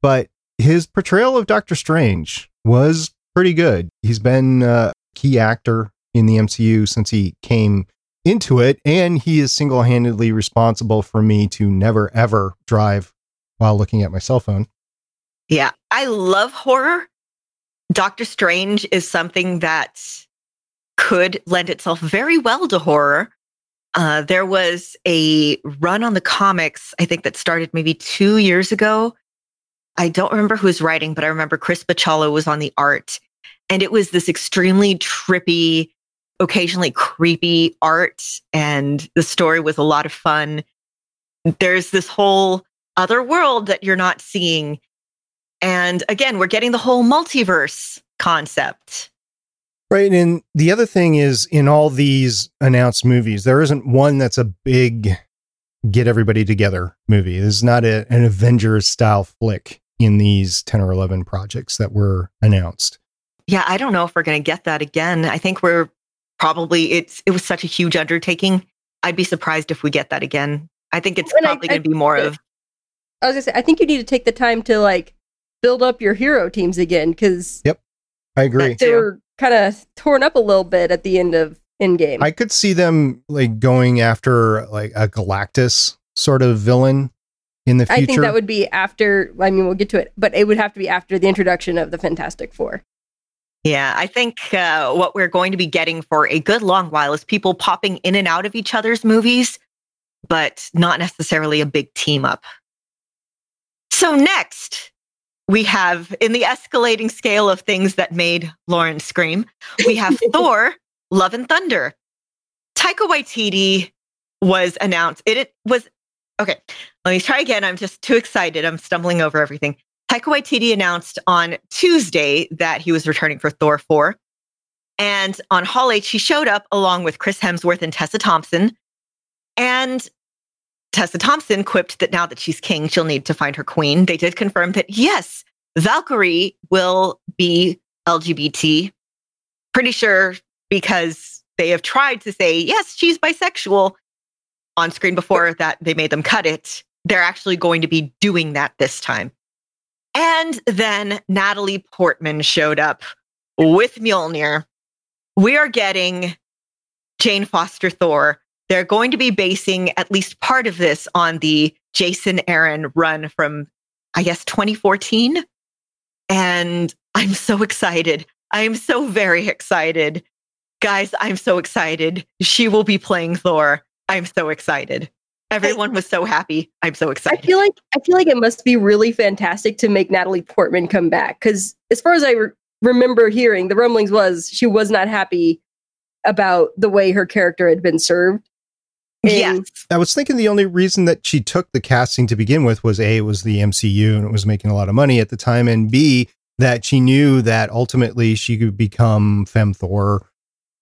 but his portrayal of Doctor Strange was pretty good. He's been a key actor in the MCU since he came into it, and he is single handedly responsible for me to never ever drive while looking at my cell phone. Yeah, I love horror. Doctor Strange is something that could lend itself very well to horror. Uh, there was a run on the comics, I think that started maybe two years ago. I don't remember who was writing, but I remember Chris Bachalo was on the art. And it was this extremely trippy, occasionally creepy art. And the story was a lot of fun. There's this whole other world that you're not seeing. And again, we're getting the whole multiverse concept. Right. And the other thing is, in all these announced movies, there isn't one that's a big get everybody together movie. This is not a, an Avengers style flick in these 10 or 11 projects that were announced. Yeah, I don't know if we're going to get that again. I think we're probably, it's, it was such a huge undertaking. I'd be surprised if we get that again. I think it's And probably going to be more of, I was gonna say, I think you need to take the time to like build up your hero teams again because Yep, I agree. They too. were kind of torn up a little bit at the end of Endgame. I could see them like going after like a Galactus sort of villain in the future? I think that would be after. I mean, we'll get to it, but it would have to be after the introduction of the Fantastic Four. Yeah, I think uh, what we're going to be getting for a good long while is people popping in and out of each other's movies, but not necessarily a big team up. So, next, we have in the escalating scale of things that made Lauren scream, we have Thor, Love and Thunder. Taika Waititi was announced. It, it was okay. Let me try again. I'm just too excited. I'm stumbling over everything. Taika Waititi announced on Tuesday that he was returning for Thor 4. And on Hall H, he showed up along with Chris Hemsworth and Tessa Thompson. And Tessa Thompson quipped that now that she's king, she'll need to find her queen. They did confirm that, yes, Valkyrie will be LGBT. Pretty sure because they have tried to say, yes, she's bisexual on screen before that they made them cut it. They're actually going to be doing that this time. And then Natalie Portman showed up with Mjolnir. We are getting Jane Foster Thor. They're going to be basing at least part of this on the Jason Aaron run from, I guess, 2014. And I'm so excited. I am so very excited. Guys, I'm so excited. She will be playing Thor. I'm so excited. Everyone was so happy. I'm so excited. I feel like I feel like it must be really fantastic to make Natalie Portman come back because, as far as I re- remember hearing, the rumblings was she was not happy about the way her character had been served. yes. I was thinking the only reason that she took the casting to begin with was A, it was the MCU and it was making a lot of money at the time, and B, that she knew that ultimately she could become Femme Thor.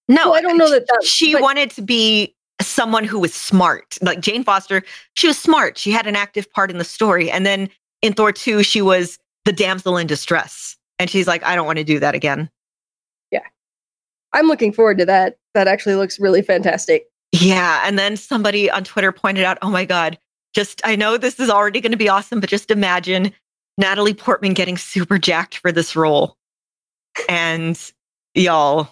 No, Well, I don't know that that- she but- wanted to be someone who was smart. Like Jane Foster, she was smart. She had an active part in the story. And then in Thor 2, she was the damsel in distress. And she's like, I don't want to do that again. Yeah. I'm looking forward to that. That actually looks really fantastic. Yeah. And then somebody on Twitter pointed out, oh my God, just, I know this is already going to be awesome, but just imagine Natalie Portman getting super jacked for this role. And y'all,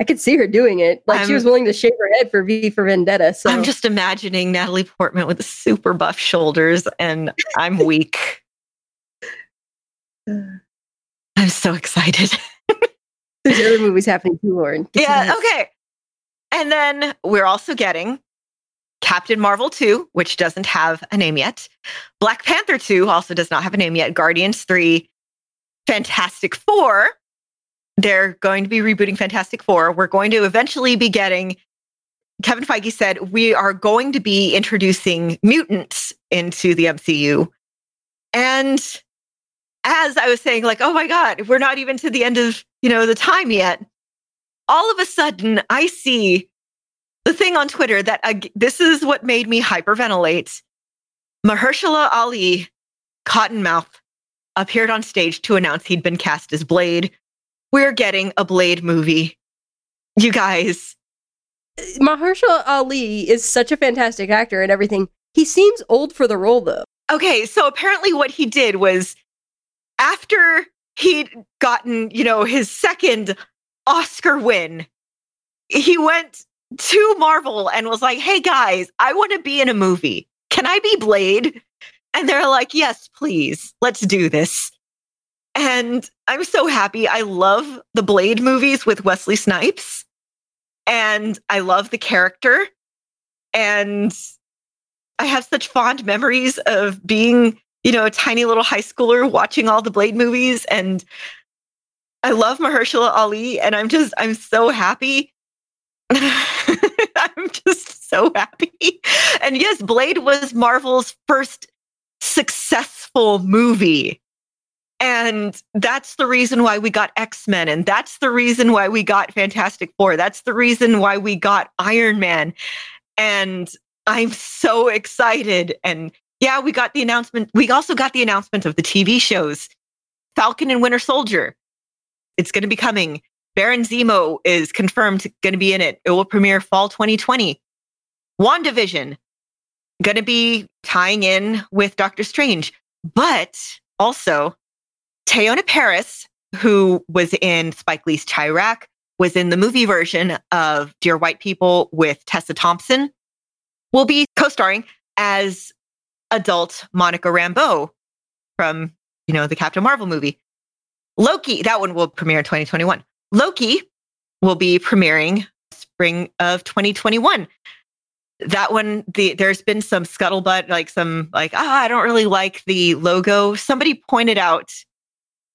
I could see her doing it. Like she I'm- was willing to shave her head for V for Vendetta. So I'm just imagining Natalie Portman with super buff shoulders, and I'm weak. I'm so excited. there's other movies happening too, Lauren. Get yeah, okay. And then we're also getting Captain Marvel 2, which doesn't have a name yet. Black Panther 2 also does not have a name yet. Guardians 3, Fantastic Four. They're going to be rebooting Fantastic Four. We're going to eventually be getting, Kevin Feige said, we are going to be introducing mutants into the MCU. And as I was saying, like, oh my God, we're not even to the end of, you know, the time yet all of a sudden I see the thing on Twitter that uh, this is what made me hyperventilate. Mahershala Ali, Cottonmouth, appeared on stage to announce he'd been cast as Blade. We're getting a Blade movie. You guys, Mahershala Ali is such a fantastic actor and everything. He seems old for the role though. okay, so apparently what he did was after he'd gotten, you know, his second Oscar win, he went to Marvel and was like, "Hey guys, I want to be in a movie. Can I be Blade?" And they're like, "Yes, please. Let's do this." And I'm so happy. I love the Blade movies with Wesley Snipes. And I love the character. And I have such fond memories of being, you know, a tiny little high schooler watching all the Blade movies. And I love Mahershala Ali. And I'm just, I'm so happy. I'm just so happy. And yes, Blade was Marvel's first successful movie. And that's the reason why we got X Men. And that's the reason why we got Fantastic Four. That's the reason why we got Iron Man. And I'm so excited. And yeah, we got the announcement. We also got the announcement of the TV shows Falcon and Winter Soldier. It's going to be coming. Baron Zemo is confirmed going to be in it. It will premiere fall 2020. WandaVision going to be tying in with Doctor Strange. But also, Teyonah Parris, who was in Spike Lee's Chi-Raq, was in the movie version of Dear White People with Tessa Thompson, will be co starring as adult Monica Rambeau from, you know, the Captain Marvel movie. Loki, that one will premiere in 2021. Loki will be premiering spring of 2021. That one, the there's been some scuttlebutt, like some like, ah, I don't really like the logo. Somebody pointed out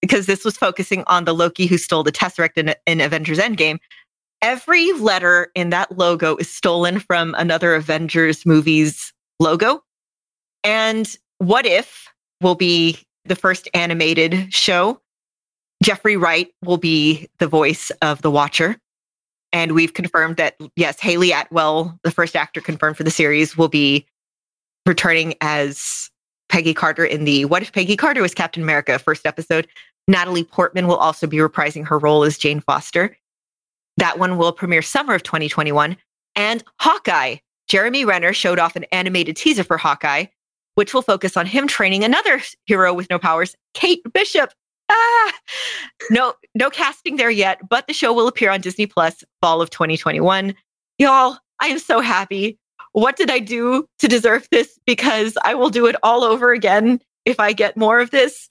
because this was focusing on the Loki who stole the Tesseract in, in Avengers Endgame. Every letter in that logo is stolen from another Avengers movie's logo. And What If will be the first animated show. Jeffrey Wright will be the voice of the Watcher. And we've confirmed that, yes, Hayley Atwell, the first actor confirmed for the series, will be returning as Peggy Carter in the What If Peggy Carter was Captain America first episode. Natalie Portman will also be reprising her role as Jane Foster. That one will premiere summer of 2021. And Hawkeye. Jeremy Renner showed off an animated teaser for Hawkeye, which will focus on him training another hero with no powers, Kate Bishop. Ah, no, no casting there yet, but the show will appear on Disney Plus fall of 2021. Y'all, I am so happy. What did I do to deserve this? Because I will do it all over again if I get more of this.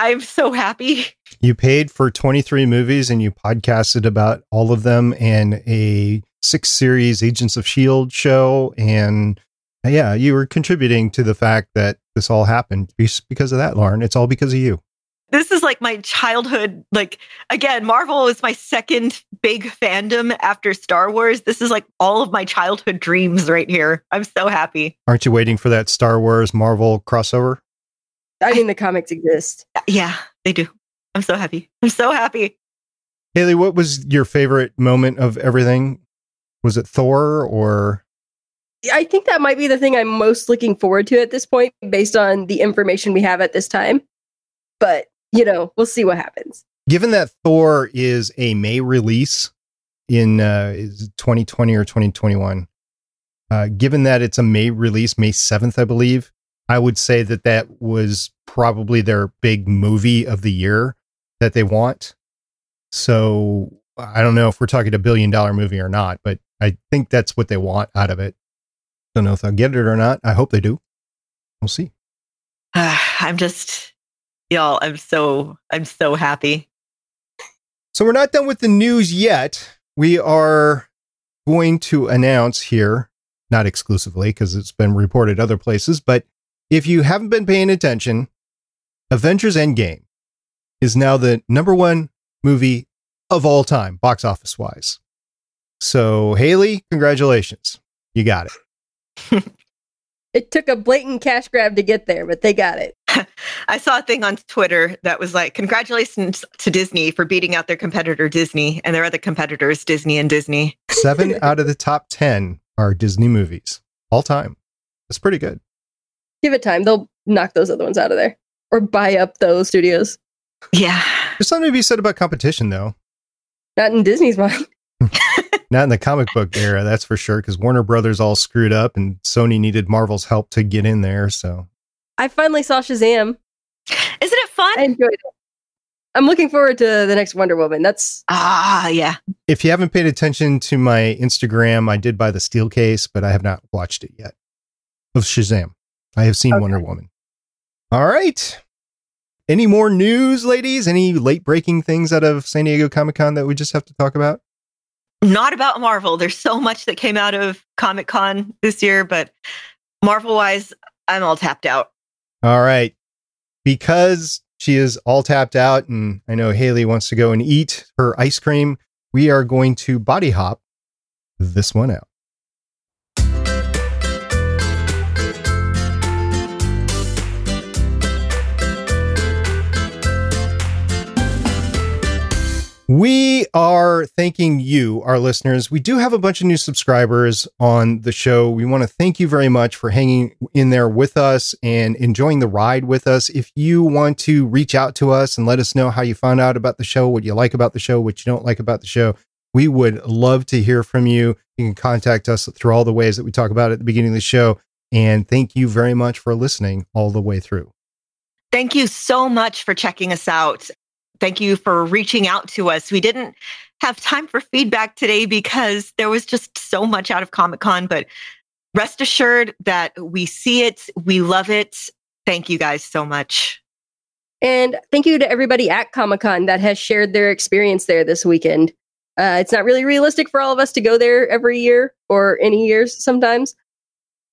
I'm so happy. You paid for 23 movies and you podcasted about all of them and a six series Agents of S.H.I.E.L.D. show. And yeah, you were contributing to the fact that this all happened because of that, Lauren. It's all because of you. This is like my childhood. Like, again, Marvel is my second big fandom after Star Wars. This is like all of my childhood dreams right here. I'm so happy. Aren't you waiting for that Star Wars Marvel crossover? I mean, the comics exist. Yeah, they do. I'm so happy. I'm so happy. Haley, what was your favorite moment of everything? Was it Thor or? I think that might be the thing I'm most looking forward to at this point, based on the information we have at this time. But, you know, we'll see what happens. Given that Thor is a May release in uh, 2020 or 2021, uh, given that it's a May release, May 7th, I believe, I would say that that was probably their big movie of the year that they want. So I don't know if we're talking a billion dollar movie or not, but I think that's what they want out of it. Don't know if they'll get it or not. I hope they do. We'll see. Uh, I'm just, y'all, I'm so, I'm so happy. So we're not done with the news yet. We are going to announce here, not exclusively because it's been reported other places, but if you haven't been paying attention, Avengers Endgame is now the number one movie of all time, box office wise. So, Haley, congratulations. You got it. it took a blatant cash grab to get there, but they got it. I saw a thing on Twitter that was like, Congratulations to Disney for beating out their competitor Disney and their other competitors, Disney and Disney. Seven out of the top 10 are Disney movies all time. That's pretty good give it time. They'll knock those other ones out of there or buy up those studios. Yeah. There's something to be said about competition, though. Not in Disney's mind. Not in the comic book era, that's for sure, because Warner Brothers all screwed up and Sony needed Marvel's help to get in there. So I finally saw Shazam. Isn't it fun? I enjoyed it. I'm looking forward to the next Wonder Woman. That's ah, yeah. If you haven't paid attention to my Instagram, I did buy the steel case, but I have not watched it yet. Of Shazam. I have seen okay. Wonder Woman. All right. Any more news, ladies? Any late breaking things out of San Diego Comic Con that we just have to talk about? Not about Marvel. There's so much that came out of Comic Con this year, but Marvel wise, I'm all tapped out. All right. Because she is all tapped out, and I know Hayley wants to go and eat her ice cream, we are going to body hop this one out. We are thanking you, our listeners. We do have a bunch of new subscribers on the show. We want to thank you very much for hanging in there with us and enjoying the ride with us. If you want to reach out to us and let us know how you found out about the show, what you like about the show, what you don't like about the show, we would love to hear from you. You can contact us through all the ways that we talk about at the beginning of the show. And thank you very much for listening all the way through. Thank you so much for checking us out thank you for reaching out to us. We didn't have time for feedback today because there was just so much out of Comic Con, but rest assured that we see it, we love it. Thank you guys so much. And thank you to everybody at Comic Con that has shared their experience there this weekend. Uh, it's not really realistic for all of us to go there every year or any years sometimes,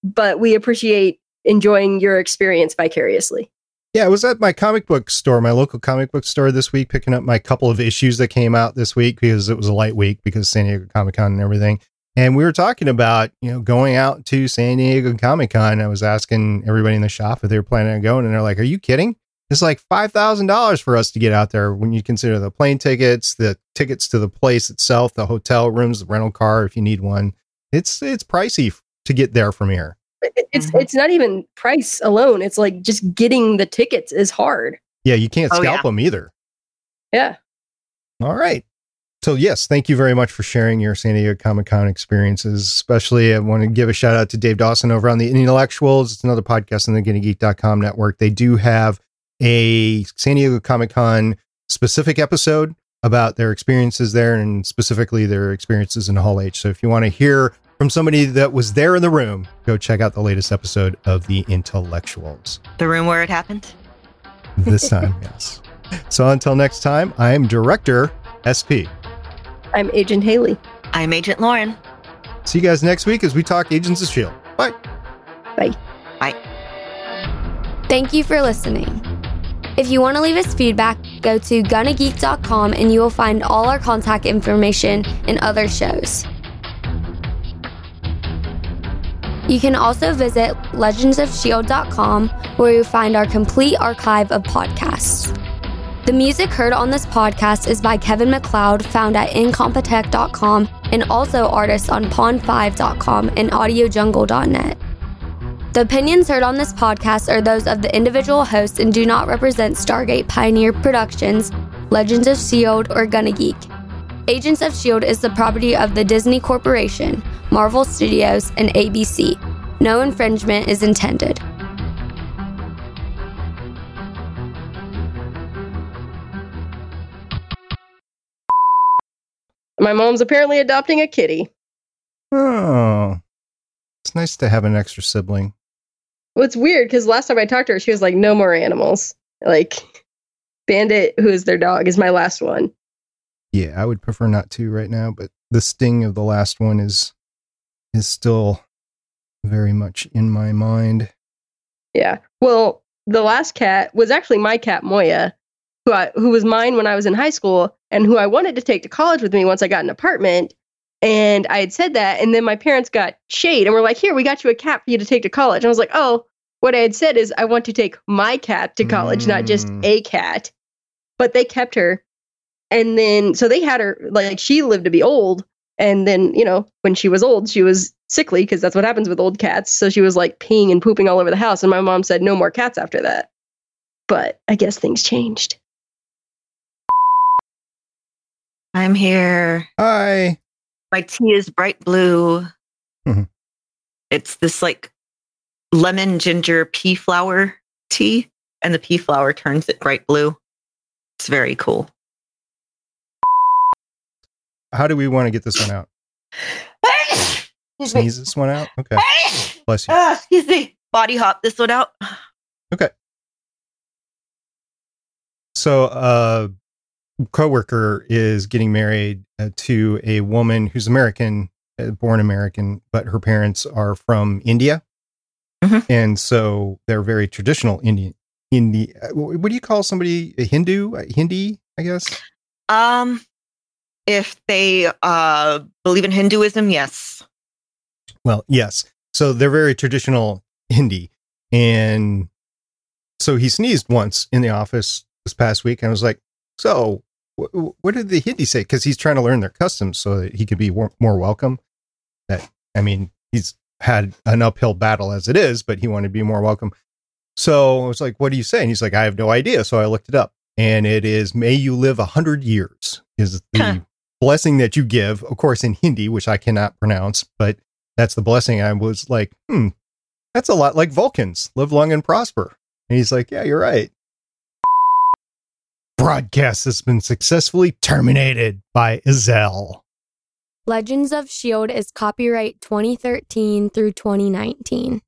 but we appreciate enjoying your experience vicariously. Yeah, I was at my comic book store, my local comic book store this week, picking up my couple of issues that came out this week because it was a light week because San Diego Comic Con and everything. And we were talking about, you know, going out to San Diego Comic Con. I was asking everybody in the shop if they were planning on going, and they're like, Are you kidding? It's like $5,000 for us to get out there when you consider the plane tickets, the tickets to the place itself, the hotel rooms, the rental car if you need one. It's it's pricey to get there from here. It's mm-hmm. it's not even price alone. It's like just getting the tickets is hard. Yeah, you can't scalp oh, yeah. them either. Yeah. All right. So yes, thank you very much for sharing your San Diego Comic Con experiences. Especially, I want to give a shout out to Dave Dawson over on the Intellectuals. It's another podcast on the GonnaGeek.com network. They do have a San Diego Comic Con specific episode about their experiences there and specifically their experiences in Hall H. So if you want to hear from somebody that was there in the room, go check out the latest episode of The Intellectuals. The room where it happened? This time, yes. So until next time, I'm Director SP. I'm Agent Haley. I'm Agent Lauren. See you guys next week as we talk Agents of S.H.I.E.L.D. Bye. Bye. Bye. Thank you for listening. If you want to leave us feedback, go to gonnageek.com and you will find all our contact information and other shows. You can also visit legendsofshield.com where you'll find our complete archive of podcasts. The music heard on this podcast is by Kevin MacLeod, found at incompetech.com, and also artists on pond5.com and audiojungle.net. The opinions heard on this podcast are those of the individual hosts and do not represent Stargate Pioneer Productions, Legends of S.H.I.E.L.D., or Gonna Geek. Agents of S.H.I.E.L.D. is the property of the Disney Corporation, Marvel Studios, and ABC. No infringement is intended. My mom's apparently adopting a kitty. Oh, it's nice to have an extra sibling. Well, it's weird because last time I talked to her, she was like, no more animals. Like, Bandit, who is their dog, is my last one. Yeah, I would prefer not to right now, but the sting of the last one is is still very much in my mind. Yeah. Well, the last cat was actually my cat Moya, who I, who was mine when I was in high school and who I wanted to take to college with me once I got an apartment. And I had said that, and then my parents got shade and were like, "Here, we got you a cat for you to take to college." And I was like, "Oh, what I had said is I want to take my cat to college, mm. not just mm. a cat." But they kept her, and then so they had her like she lived to be old, and then you know when she was old, she was sickly because that's what happens with old cats. So she was like peeing and pooping all over the house, and my mom said no more cats after that. But I guess things changed. I'm here. Hi. My tea is bright blue. Mm-hmm. It's this like lemon ginger pea flower tea, and the pea flower turns it bright blue. It's very cool. How do we want to get this one out? Sneeze this one out? Okay. Bless you. Uh, excuse me. Body hop this one out. Okay. So, uh, coworker is getting married uh, to a woman who's American, uh, born American, but her parents are from India, mm-hmm. and so they're very traditional Indian. Hindi. Uh, what do you call somebody a Hindu? A Hindi, I guess. Um, if they uh believe in Hinduism, yes. Well, yes. So they're very traditional Hindi, and so he sneezed once in the office this past week, and I was like, "So, what did the Hindi say? Because he's trying to learn their customs so that he could be more welcome. That I mean, he's had an uphill battle as it is, but he wanted to be more welcome. So I was like, "What do you say?" And he's like, "I have no idea." So I looked it up, and it is "May you live a hundred years" is the huh. Blessing that you give, of course, in Hindi, which I cannot pronounce, but that's the blessing. I was like, "Hmm, that's a lot like Vulcans: live long and prosper." And he's like, "Yeah, you're right." broadcast has been successfully terminated by Ezel. Legends of S.H.I.E.L.D. is copyright 2013 through 2019.